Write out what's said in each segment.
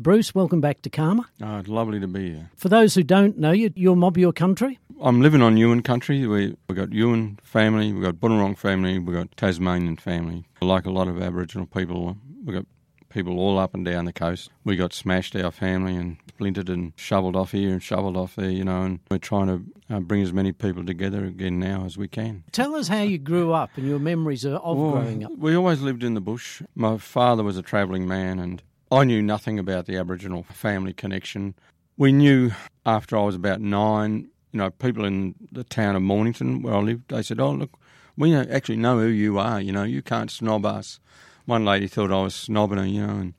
Bruce, welcome back to CAAMA. Oh, it's lovely to be here. For those who don't know you, you're mob your country. I'm living on Yuin country. We we got Yuin family, we got Bunurong family, we got Tasmanian family. Like a lot of Aboriginal people, we got people all up and down the coast. We got smashed our family and splintered and shoveled off here and shoveled off there, you know. And we're trying to uh, bring as many people together again now as we can. Tell us how you grew up and your memories of Well, growing up. We always lived in the bush. My father was a travelling man, and I knew nothing about the Aboriginal family connection. We knew after I was about nine, you know, people in the town of Mornington where I lived, they said, "Oh, look, we actually know who you are. You know, you can't snob us." One lady thought I was snobbing her, you know, and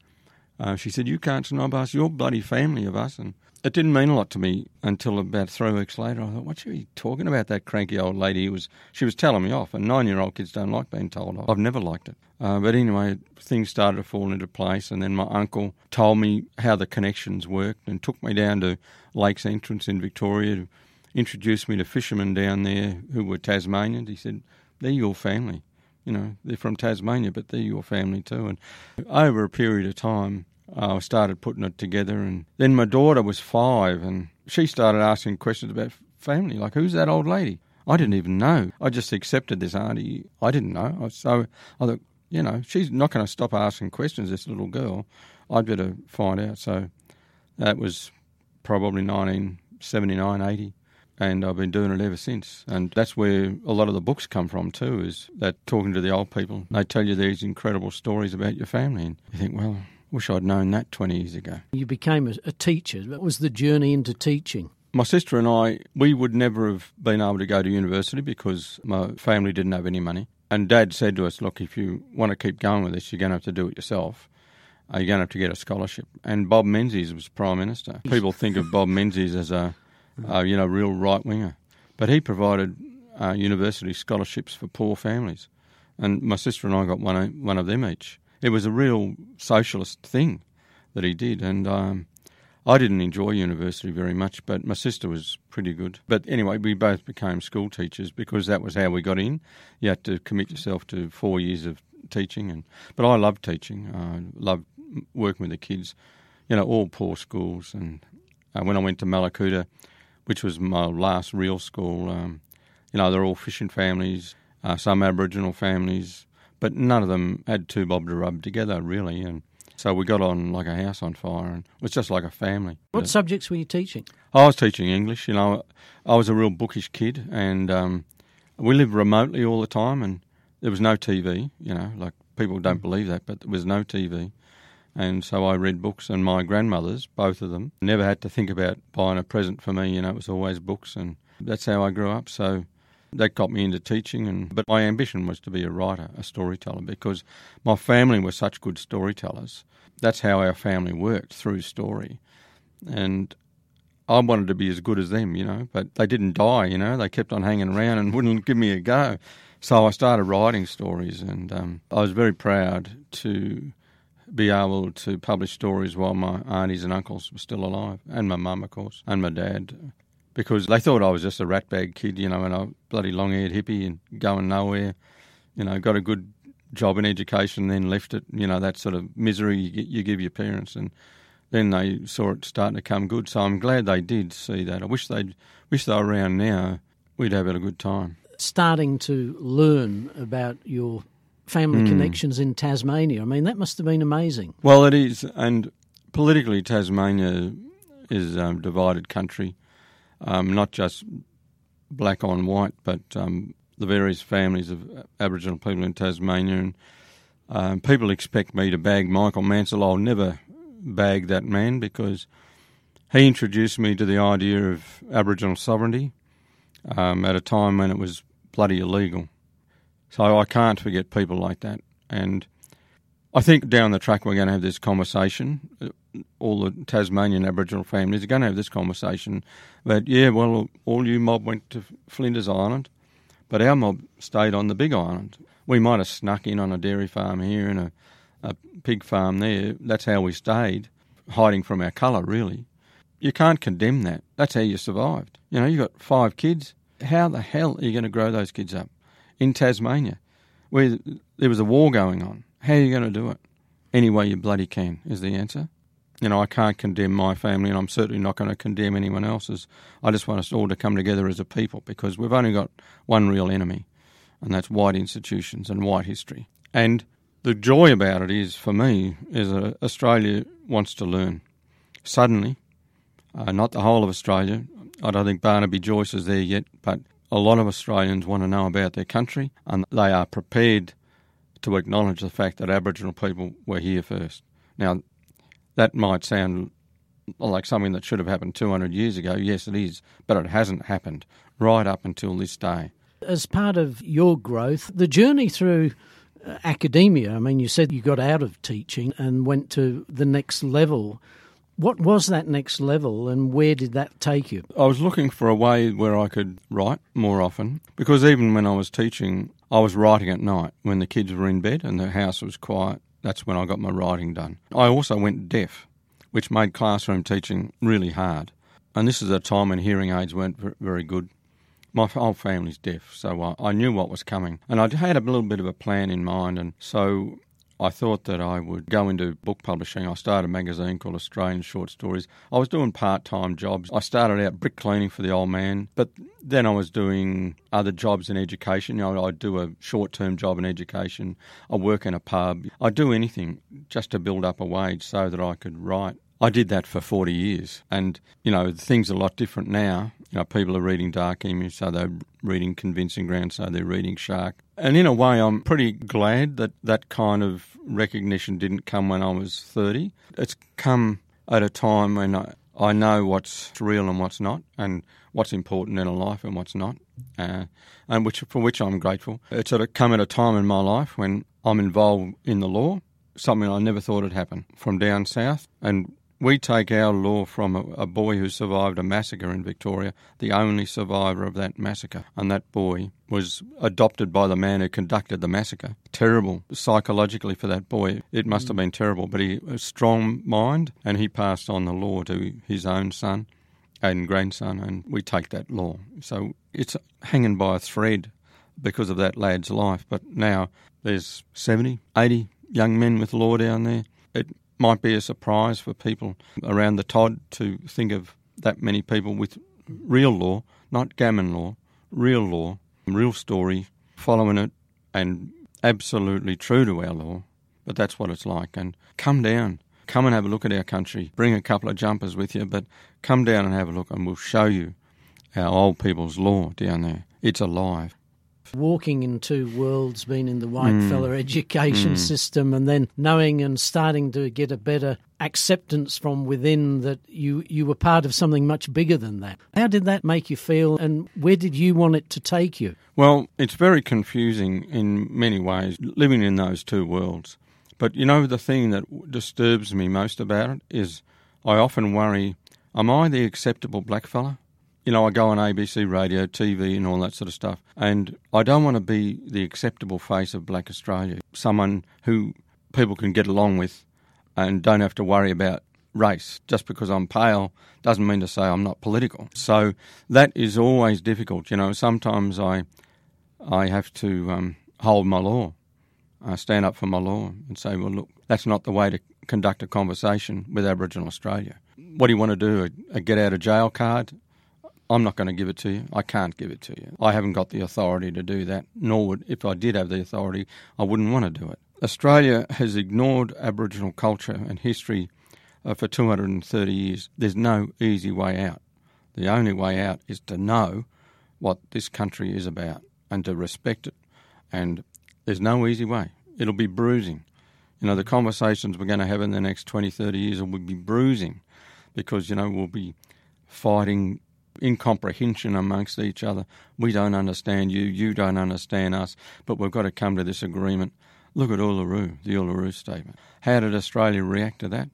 uh, she said, "You can't snob us. You're bloody family of us." And it didn't mean a lot to me until about three weeks later. I thought, "What's she talking about?" That cranky old lady was. She was telling me off, and nine-year-old kids don't like being told off. I've never liked it. Uh, but anyway, things started to fall into place, and then my uncle told me how the connections worked, and took me down to Lakes Entrance in Victoria to introduce me to fishermen down there who were Tasmanians. He said, "They're your family." You know, they're from Tasmania, but they're your family too. And over a period of time, I started putting it together. And then my daughter was five, and she started asking questions about family, like who's that old lady? I didn't even know. I just accepted this auntie. I didn't know. So I thought, you know, she's not going to stop asking questions. This little girl, I'd better find out. So that was probably 1979, 80 and I've been doing it ever since. And that's where a lot of the books come from too. Is that talking to the old people? They tell you these incredible stories about your family, and you think, well, wish I'd known that twenty years ago. You became a, a teacher. What was the journey into teaching? My sister and I, we would never have been able to go to university because my family didn't have any money. And Dad said to us, look, if you want to keep going with this, you're going to have to do it yourself. Uh, you're going to have to get a scholarship. And Bob Menzies was Prime Minister. People think of Bob Menzies as a, uh, you know, real right winger. But he provided uh, university scholarships for poor families. And my sister and I got one, one of them each. It was a real socialist thing that he did. And um, I didn't enjoy university very much, but my sister was pretty good. But anyway, we both became school teachers because that was how we got in. You had to commit yourself to four years of teaching, and but I loved teaching. I loved working with the kids. You know, all poor schools. And uh, when I went to Mallacoota, which was my last real school, um, you know, they're all fishing families, uh, some Aboriginal families, but none of them had two bob to rub together really, and. So we got on like a house on fire, and it was just like a family. What subjects were you teaching? I was teaching English. You know, I was a real bookish kid, and um, we lived remotely all the time, and there was no TV. You know, like people don't believe that, but there was no TV, and so I read books. And my grandmothers, both of them, never had to think about buying a present for me. You know, it was always books, and that's how I grew up. So that got me into teaching and but my ambition was to be a writer a storyteller because my family were such good storytellers that's how our family worked through story and I wanted to be as good as them, you know, but they didn't die, you know. They kept on hanging around and wouldn't give me a go. So I started writing stories, and um, I was very proud to be able to publish stories while my aunties and uncles were still alive, and my mum, of course, and my dad, because they thought I was just a ratbag kid, you know, and a bloody long-haired hippie and going nowhere. You know, got a good job in education, then left it. You know, that sort of misery you, you give your parents, and then they saw it starting to come good. So I'm glad they did see that. I wish they'd wish they were around now. We'd have had a good time. Starting to learn about your family connections in Tasmania. I mean, that must have been amazing. Well, it is, and politically, Tasmania is a um, divided country, um, not just black on white, but um, the various families of Aboriginal people in Tasmania. And um, people expect me to bag Michael Mansell. I'll never bag that man because he introduced me to the idea of Aboriginal sovereignty um, at a time when it was bloody illegal. So I can't forget people like that. And I think down the track we're going to have this conversation. All the Tasmanian Aboriginal families are going to have this conversation that, yeah, well, all you mob went to Flinders Island, but our mob stayed on the big island. We might have snuck in on a dairy farm here and a, a pig farm there. That's how we stayed, hiding from our colour, really. You can't condemn that. That's how you survived. You know, you got five kids. How the hell are you going to grow those kids up in Tasmania, where there was a war going on? How are you going to do it? Any way you bloody can is the answer. you know, I can't condemn my family, and I'm certainly not going to condemn anyone else's. I just want us all to come together as a people because we've only got one real enemy, and that's white institutions and white history. And the joy about it is, for me, is that Australia wants to learn. Suddenly, uh, not the whole of Australia. I don't think Barnaby Joyce is there yet, but a lot of Australians want to know about their country, and they are prepared to acknowledge the fact that Aboriginal people were here first. Now, that might sound like something that should have happened 200 years ago. Yes, it is, but it hasn't happened right up until this day. As part of your growth, the journey through uh, academia, I mean, you said you got out of teaching and went to the next level. What was that next level and where did that take you? I was looking for a way where I could write more often because even when I was teaching, I was writing at night when the kids were in bed and the house was quiet. That's when I got my writing done. I also went deaf, which made classroom teaching really hard. And this is a time when hearing aids weren't very good. My whole family's deaf, so I knew what was coming. And I had a little bit of a plan in mind, and so I thought that I would go into book publishing. I started a magazine called Australian Short Stories. I was doing part time jobs. I started out brick cleaning for the old man, but then I was doing other jobs in education. You know, I'd do a short term job in education. I work in a pub. I'd do anything just to build up a wage so that I could write. I did that for 40 years. And, you know, things are a lot different now. You know, people are reading Dark Emu, so they're reading Convincing Ground, so they're reading Shark. And in a way, I'm pretty glad that that kind of recognition didn't come when I was 30. It's come at a time when I, I know what's real and what's not, and what's important in a life and what's not, uh, and which for which I'm grateful. It's sort of come at a time in my life when I'm involved in the law, something I never thought would happen from down south, and we take our law from a, a, boy who survived a massacre in Victoria, the only survivor of that massacre. And that boy was adopted by the man who conducted the massacre. Terrible psychologically for that boy. It must have mm. been terrible, but he a strong mind and he passed on the law to his own son and grandson, and we take that law. So it's hanging by a thread because of that lad's life. But now there's 70, 80 young men with law down there. It might be a surprise for people around the Todd to think of that many people with real law, not gammon law, real law, real story, following it and absolutely true to our law. But that's what it's like. And come down, come and have a look at our country. Bring a couple of jumpers with you, but come down and have a look and we'll show you our old people's law down there. It's alive walking in two worlds, being in the white mm. fella education mm. system, and then knowing and starting to get a better acceptance from within that you, you were part of something much bigger than that. How did that make you feel, and where did you want it to take you? Well, it's very confusing in many ways, living in those two worlds. But you know, the thing that disturbs me most about it is I often worry am I the acceptable blackfella? You know, I go on ABC radio, TV, and all that sort of stuff. And I don't want to be the acceptable face of Black Australia, someone who people can get along with and don't have to worry about race. Just because I'm pale doesn't mean to say I'm not political. So that is always difficult. You know, sometimes I, I have to um, hold my law. I stand up for my law and say, well, look, that's not the way to conduct a conversation with Aboriginal Australia. What do you want to do? A, a get out of jail card? I'm not going to give it to you. I can't give it to you. I haven't got the authority to do that, nor would, if I did have the authority, I wouldn't want to do it. Australia has ignored Aboriginal culture and history uh, for 230 years. There's no easy way out. The only way out is to know what this country is about and to respect it. And there's no easy way. It'll be bruising. You know, the conversations we're going to have in the next 20, 30 years will be bruising because, you know, we'll be fighting incomprehension amongst each other. We don't understand you, you don't understand us, but we've got to come to this agreement. Look at Uluru, the Uluru Statement. How did Australia react to that?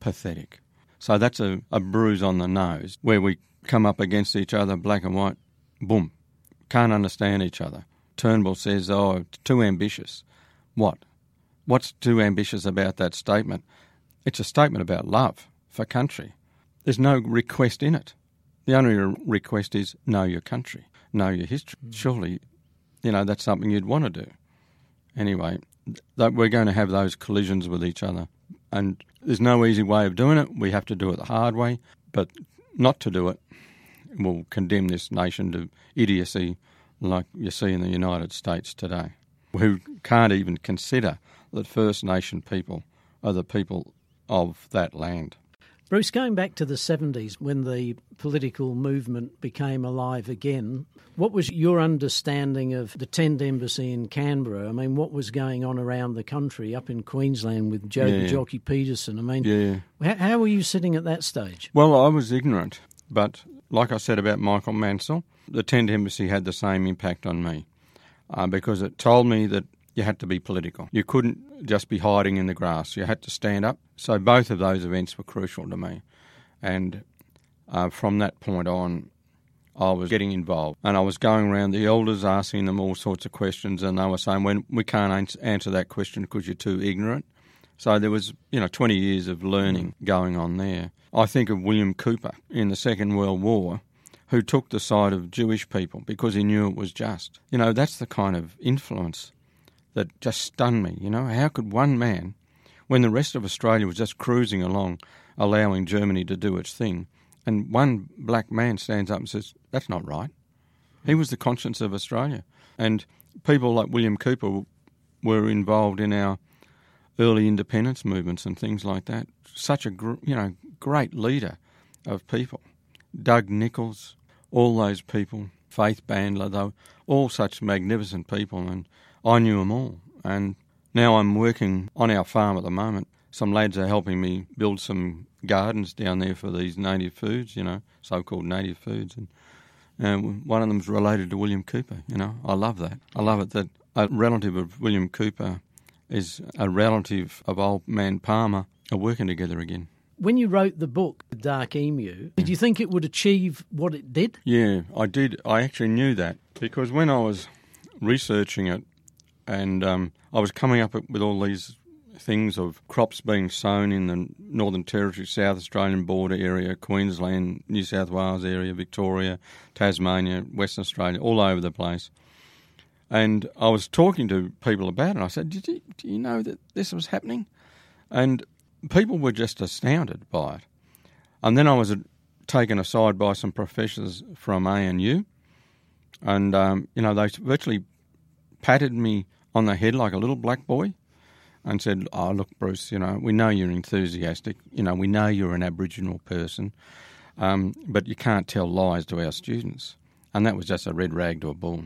Pathetic. So that's a, a bruise on the nose where we come up against each other, black and white, boom. Can't understand each other. Turnbull says, oh, too ambitious. What? What's too ambitious about that statement? It's a statement about love for country. There's no request in it. The only request is know your country, know your history. Mm. Surely, you know, that's something you'd want to do. Anyway, we're going to have those collisions with each other. And there's no easy way of doing it. We have to do it the hard way. But not to do it will condemn this nation to idiocy like you see in the United States today, who can't even consider that First Nation people are the people of that land. Bruce, going back to the 70s when the political movement became alive again, what was your understanding of the Tent Embassy in Canberra? I mean, what was going on around the country up in Queensland with Joh Yeah. Bjelke-Petersen? I mean, Yeah. how, how were you sitting at that stage? Well, I was ignorant, but like I said about Michael Mansell, the Tent Embassy had the same impact on me uh, because it told me that you had to be political. You couldn't just be hiding in the grass. You had to stand up. So both of those events were crucial to me. And uh, from that point on, I was getting involved. And I was going around the elders asking them all sorts of questions, and they were saying, well, we can't answer that question because you're too ignorant. So there was, you know, 20 years of learning going on there. I think of William Cooper in the Second World War, who took the side of Jewish people because he knew it was just. You know, that's the kind of influence that just stunned me. You know, how could one man, when the rest of Australia was just cruising along, allowing Germany to do its thing, and one black man stands up and says, that's not right. He was the conscience of Australia. And people like William Cooper were involved in our early independence movements and things like that. Such a gr- you know great leader of people. Doug Nicholls, all those people, Faith Bandler, though, all such magnificent people, and I knew them all. And now I'm working on our farm at the moment. Some lads are helping me build some gardens down there for these native foods, you know, so-called native foods, and uh, and one of them's related to William Cooper. You know, I love that. I love it that a relative of William Cooper is a relative of old man Palmer are working together again. When you wrote the book, The Dark Emu, did you think it would achieve what it did? Yeah, I did. I actually knew that because when I was researching it, and um, I was coming up with all these things of crops being sown in the Northern Territory, South Australian border area, Queensland, New South Wales area, Victoria, Tasmania, Western Australia, all over the place. And I was talking to people about it. I said, Did you, Do you know that this was happening? And people were just astounded by it. And then I was uh, taken aside by some professors from ANU, and um, you know they virtually patted me on the head like a little black boy, and said, "Oh, look, Bruce, you know we know you're enthusiastic. You know we know you're an Aboriginal person, um, but you can't tell lies to our students." And that was just a red rag to a bull.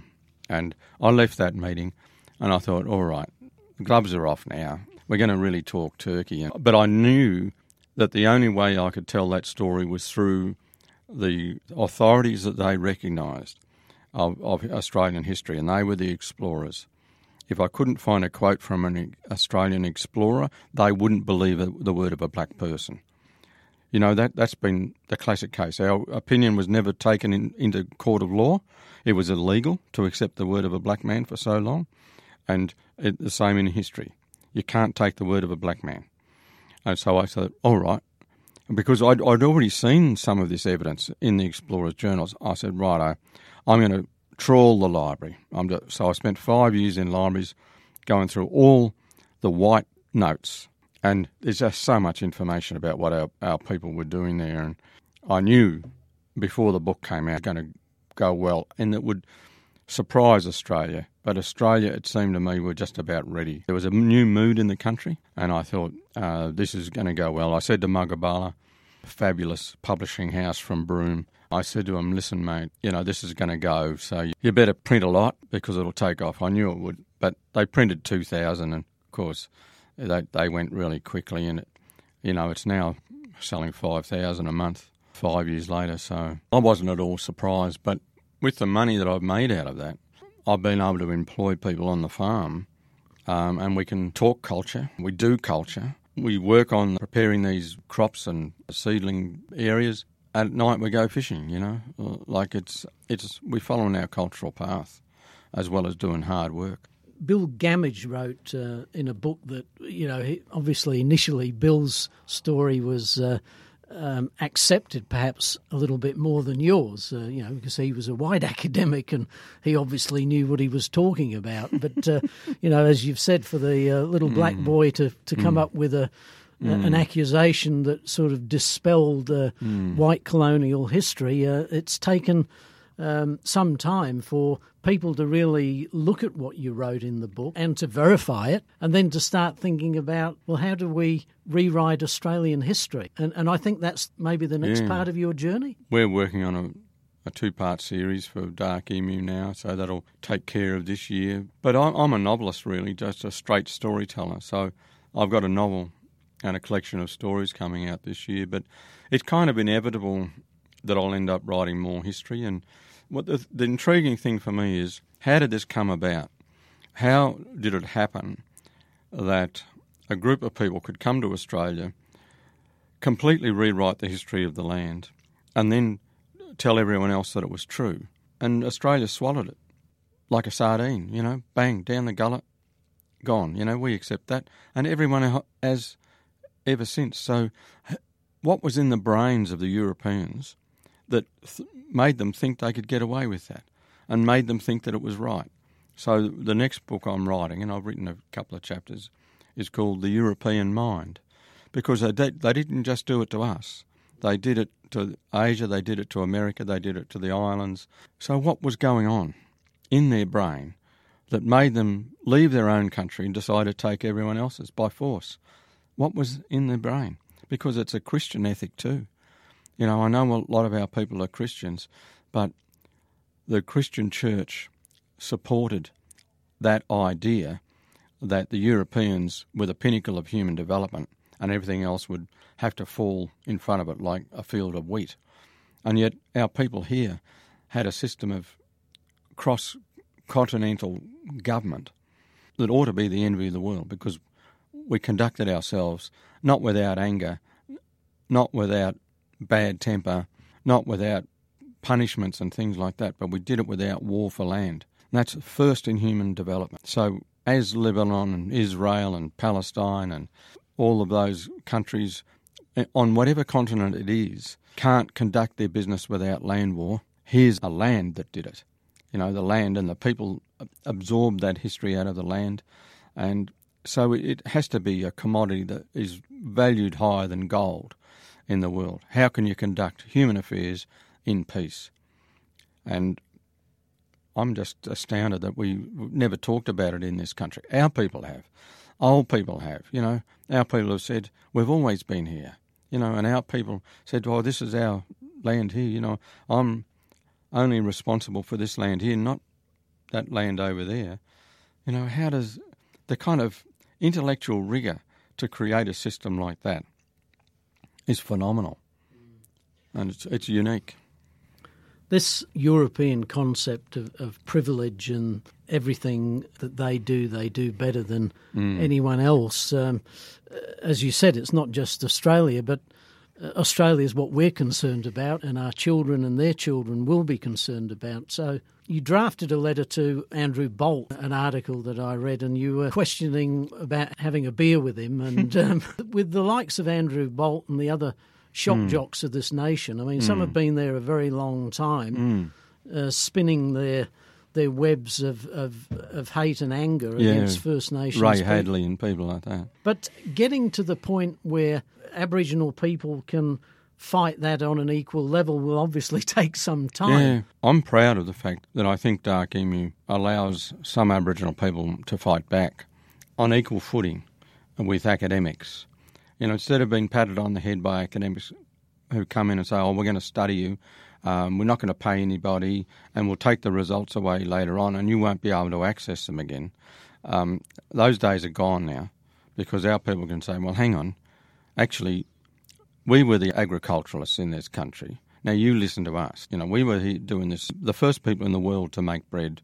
And I left that meeting, and I thought, "All right, the gloves are off now. We're going to really talk turkey." But I knew that the only way I could tell that story was through the authorities that they recognised of, of Australian history, and they were the explorers. If I couldn't find a quote from an Australian explorer, they wouldn't believe the word of a black person. You know, that, that's been the classic case. Our opinion was never taken in, into court of law. It was illegal to accept the word of a black man for so long. And it, the same in history. You can't take the word of a black man. And so I said, all right. Because I'd, I'd already seen some of this evidence in the Explorers journals, I said, right, I'm going to trawl the library. To, so I spent five years in libraries going through all the white notes. And there's just so much information about what our, our people were doing there. And I knew before the book came out, going to go well, and it would surprise Australia. But Australia, it seemed to me, were just about ready. There was a new mood in the country, and I thought uh, this is going to go well. I said to Magabala, fabulous publishing house from Broome, I said to him, listen, mate, you know, this is going to go, so you better print a lot because it'll take off. I knew it would. But they printed 2,000, and of course, they, they went really quickly, and it, you know, it's now selling 5,000 a month five years later. So I wasn't at all surprised. But with the money that I've made out of that, I've been able to employ people on the farm um, and we can talk culture. We do culture. We work on preparing these crops and seedling areas. At night we go fishing, you know, like it's it's we following our cultural path as well as doing hard work. Bill Gammage wrote uh, in a book that, you know, he, obviously initially Bill's story was uh, um, accepted perhaps a little bit more than yours, uh, you know, because he was a white academic and he obviously knew what he was talking about. But, uh, you know, as you've said, for the uh, little black boy to, to come up with a, mm. an accusation that sort of dispelled uh, mm. white colonial history. Uh, it's taken um, some time for people to really look at what you wrote in the book and to verify it, and then to start thinking about, well, how do we rewrite Australian history? And, and I think that's maybe the next yeah. part of your journey. We're working on a a two part series for Dark Emu now, so that'll take care of this year. But I'm, I'm, a novelist, really, just a straight storyteller. So I've got a novel and a collection of stories coming out this year, but it's kind of inevitable that I'll end up writing more history. And what the, the intriguing thing for me is how did this come about? How did it happen that a group of people could come to Australia, completely rewrite the history of the land, and then tell everyone else that it was true? And Australia swallowed it like a sardine, you know, bang, down the gullet, gone. You know, we accept that. And everyone has ever since. So, what was in the brains of the Europeans that th- made them think they could get away with that and made them think that it was right. So the next book I'm writing, and I've written a couple of chapters, is called The European Mind, because they, did, they didn't just do it to us. They did it to Asia, they did it to America, they did it to the islands. So what was going on in their brain that made them leave their own country and decide to take everyone else's by force? What was in their brain? Because it's a Christian ethic too. You know, I know a lot of our people are Christians, but the Christian church supported that idea that the Europeans were the pinnacle of human development and everything else would have to fall in front of it like a field of wheat. And yet our people here had a system of cross continental government that ought to be the envy of the world because we conducted ourselves not without anger, not without bad temper, not without punishments and things like that, but we did it without war for land. And that's first in human development. So, as Lebanon and Israel and Palestine and all of those countries eh, on whatever continent it is can't conduct their business without land war, here's a land that did it. You know, the land and the people absorbed that history out of the land. And so it has to be a commodity that is valued higher than gold in the world. How can you conduct human affairs in peace? And I'm just astounded that we never talked about it in this country. Our people have. Old people have. You know, our people have said, we've always been here. You know, and our people said, well, this is our land here. You know, I'm only responsible for this land here, not that land over there. You know, how does the kind of intellectual rigour to create a system like that is phenomenal, and it's, it's unique. This European concept of, of, privilege and everything that they do, they do better than mm. anyone else. Um, as you said, it's not just Australia, but Australia is what we're concerned about, and our children and their children will be concerned about. So, you drafted a letter to Andrew Bolt, an article that I read, and you were questioning about having a beer with him. And um, with the likes of Andrew Bolt and the other shock mm. jocks of this nation, I mean, mm. some have been there a very long time, mm. uh, spinning their their webs of, of, of hate and anger yeah, against First Nations. Ray people. Hadley and people like that. But getting to the point where Aboriginal people can fight that on an equal level will obviously take some time. Yeah, I'm proud of the fact that I think Dark Emu allows some Aboriginal people to fight back on equal footing with academics. You know, instead of being patted on the head by academics who come in and say, "Oh, we're going to study you," um, we're not going to pay anybody, and we'll take the results away later on, and you won't be able to access them again. Um, those days are gone now, because our people can say, "Well, hang on, actually, we were the agriculturalists in this country. Now you listen to us. You know, we were doing this, the first people in the world to make bread.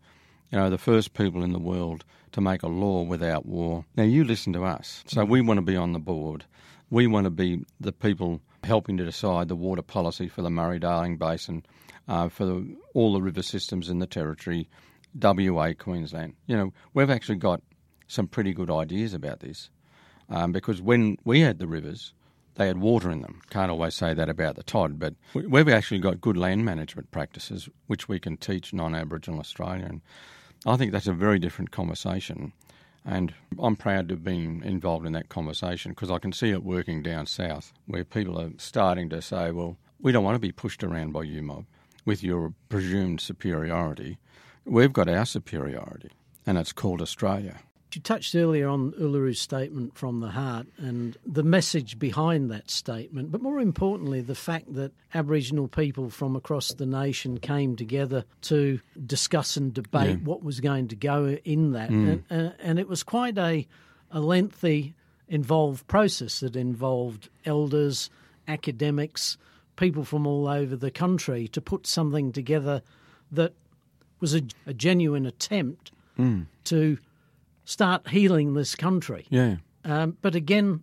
You know, the first people in the world to make a law without war. Now you listen to us. So we want to be on the board. We want to be the people helping to decide the water policy for the Murray-Darling Basin, uh, for the, all the river systems in the territory, WA, Queensland. You know, we've actually got some pretty good ideas about this. Um, because when we had the rivers, they had water in them. Can't always say that about the Todd, but we've actually got good land management practices which we can teach non Aboriginal Australia. And I think that's a very different conversation And I'm proud to have been involved in that conversation because I can see it working down south where people are starting to say, well, we don't want to be pushed around by you mob with your presumed superiority. We've got our superiority, and it's called Australia. You touched earlier on Uluru's statement from the heart and the message behind that statement, but more importantly, the fact that Aboriginal people from across the nation came together to discuss and debate yeah. what was going to go in that. Mm. And, and, it was quite a, a lengthy, involved process that involved elders, academics, people from all over the country to put something together that was a, a genuine attempt mm. to start healing this country. Yeah. Um, but again,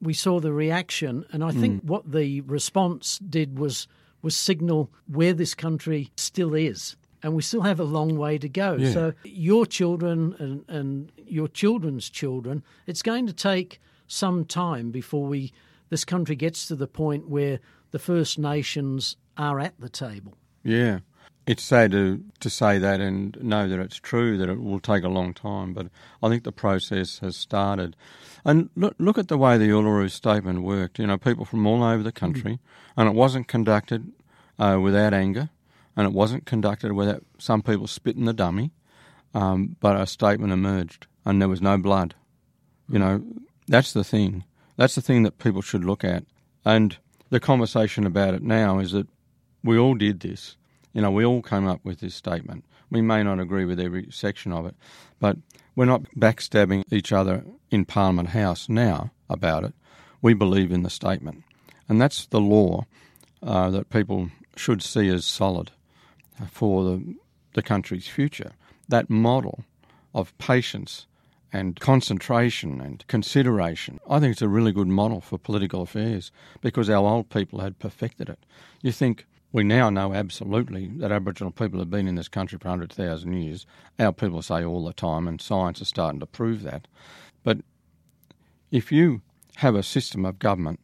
we saw the reaction, and I think mm. what the response did was was signal where this country still is, and we still have a long way to go. Yeah. So your children and, and your children's children, it's going to take some time before we this country gets to the point where the First Nations are at the table. Yeah. It's sad to, to say that and know that it's true that it will take a long time, but I think the process has started. And look, look at the way the Uluru statement worked. You know, people from all over the country, mm-hmm. and it wasn't conducted uh, without anger, and it wasn't conducted without some people spitting the dummy, um, but a statement emerged, and there was no blood. You know, that's the thing. That's the thing that people should look at. And the conversation about it now is that we all did this you know, we all came up with this statement. We may not agree with every section of it, but we're not backstabbing each other in Parliament House now about it. We believe in the statement. And that's the law uh, that people should see as solid for the, the country's future. That model of patience and concentration and consideration. I think it's a really good model for political affairs because our old people had perfected it. You think we now know absolutely that Aboriginal people have been in this country for 100,000 years. Our people say all the time, and science is starting to prove that. But if you have a system of government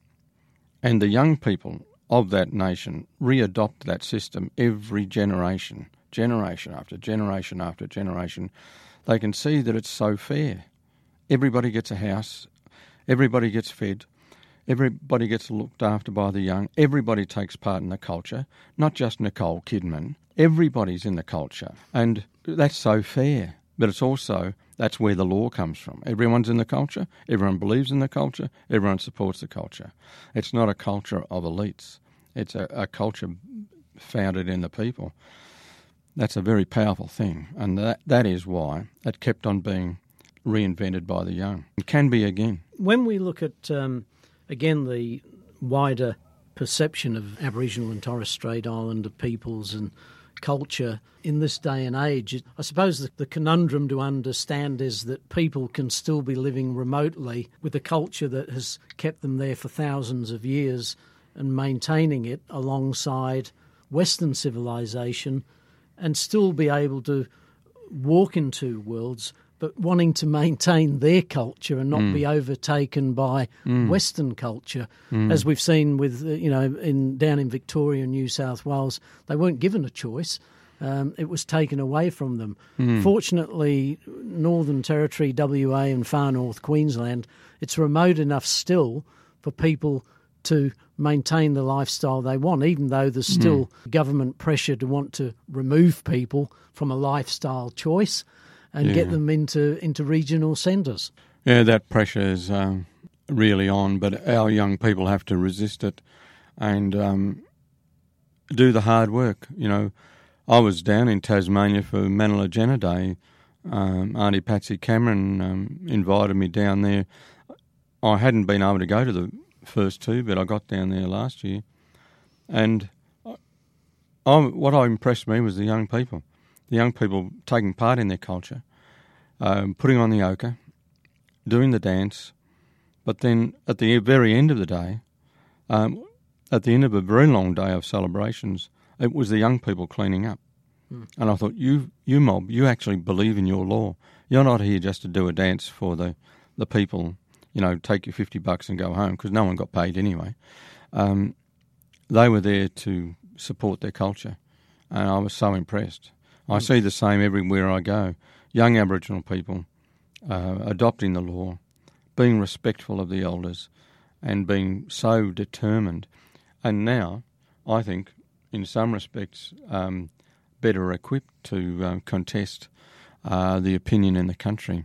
and the young people of that nation readopt that system every generation, generation after generation after generation, they can see that it's so fair. Everybody gets a house, everybody gets fed, Everybody gets looked after by the young. Everybody takes part in the culture, not just Nicole Kidman. Everybody's in the culture. And that's so fair. But it's also, that's where the law comes from. Everyone's in the culture, everyone believes in the culture, everyone supports the culture. It's not a culture of elites, it's a, a culture founded in the people. That's a very powerful thing, and that, that is why it kept on being reinvented by the young. It can be again. When we look at um, again, the wider perception of Aboriginal and Torres Strait Islander peoples and culture in this day and age. I suppose the, the, conundrum to understand is that people can still be living remotely with a culture that has kept them there for thousands of years and maintaining it alongside Western civilization and still be able to walk in two worlds but wanting to maintain their culture and not mm. be overtaken by mm. Western culture, mm. as we've seen with uh, you know in down in Victoria and New South Wales, they weren't given a choice. Um, it was taken away from them. Mm. Fortunately, Northern Territory, WA, and far north Queensland, it's remote enough still for people to maintain the lifestyle they want, even though there's mm. still government pressure to want to remove people from a lifestyle choice and yeah. get them into into regional centres. Yeah, that pressure is um, really on, but our young people have to resist it and um, do the hard work. You know, I was down in Tasmania for Manala Day. Um, Auntie Patsy Cameron um, invited me down there. I hadn't been able to go to the first two, but I got down there last year, and I, what I impressed me was the young people the young people taking part in their culture, um, putting on the ochre, doing the dance, but then at the very end of the day, um, at the end of a very long day of celebrations, it was the young people cleaning up. Mm. And I thought, you, you mob, you actually believe in your law. You're not here just to do a dance for the, the people, you know, take your 50 bucks and go home, because no one got paid anyway. Um, they were there to support their culture, and I was so impressed. I see the same everywhere I go. Young Aboriginal people uh, adopting the law, being respectful of the elders, and being so determined. And now, I think, in some respects, um, better equipped to uh, contest uh, the opinion in the country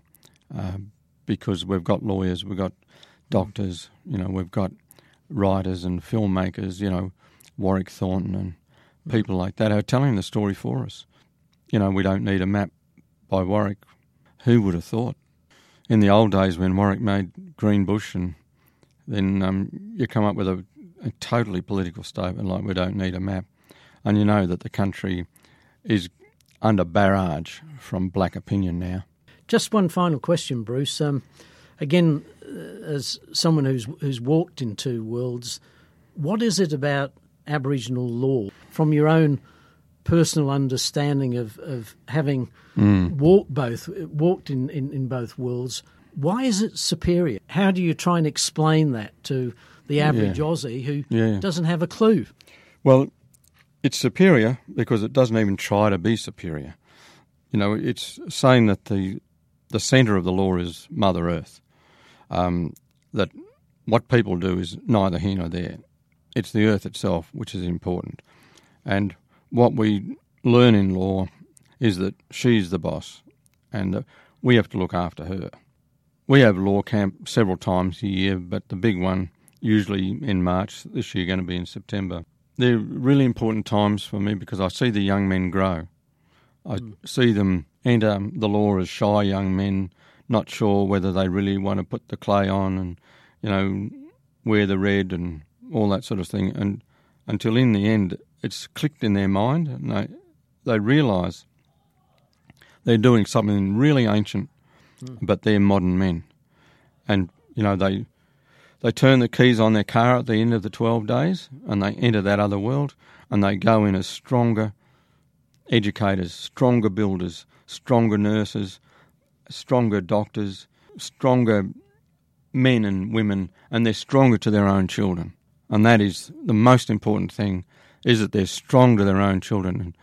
uh, because we've got lawyers, we've got doctors, you know, we've got writers and filmmakers, you know, Warwick Thornton and people like that are telling the story for us. You know, we don't need a map by Warwick. Who would have thought? In the old days when Warwick made Greenbush and then um, you come up with a, a totally political statement like we don't need a map. And you know that the country is under barrage from black opinion now. Just one final question, Bruce. Um, again, uh, as someone who's who's walked in two worlds, what is it about Aboriginal law, from your own personal understanding of, of having mm. walked both walked in, in, in both worlds? Why is it superior? How do you try and explain that to the average yeah. Aussie who yeah. doesn't have a clue? Well, it's superior because it doesn't even try to be superior. You know, it's saying that the the centre of the law is Mother Earth. Um, that what people do is neither here nor there. It's the earth itself which is important. And what we learn in law is that she's the boss and we have to look after her. We have law camp several times a year, but the big one usually in March. This year going to be in September they're really important times for me because I see the young men grow. I mm. see them enter the law as shy young men, not sure whether they really want to put the clay on and, you know, wear the red and all that sort of thing. And until in the end, it's clicked in their mind and they, they realise they're doing something really ancient, mm. but they're modern men. And, you know, they they turn the keys on their car at the end of the 12 days and they enter that other world and they go in as stronger educators, stronger builders, stronger nurses, stronger doctors, stronger men and women, and they're stronger to their own children. And that is the most important thing, is that they're strong to their own children. And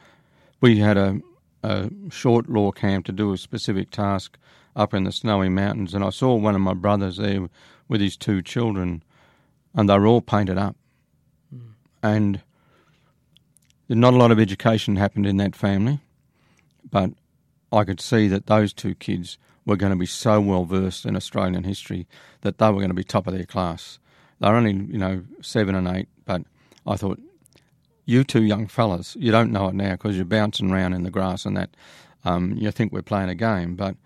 we had a, a short law camp to do a specific task up in the snowy mountains, and I saw one of my brothers there with his two children, and they were all painted up. Mm. And not a lot of education happened in that family, but I could see that those two kids were going to be so well versed in Australian history that they were going to be top of their class. They're only, you know, seven and eight, but I thought, you two young fellas, you don't know it now because you're bouncing around in the grass and that. Um, you think we're playing a game, but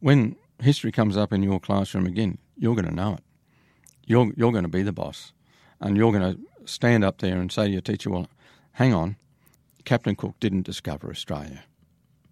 when history comes up in your classroom again, you're going to know it. You're, you're going to be the boss. And you're going to stand up there and say to your teacher, well, hang on, Captain Cook didn't discover Australia.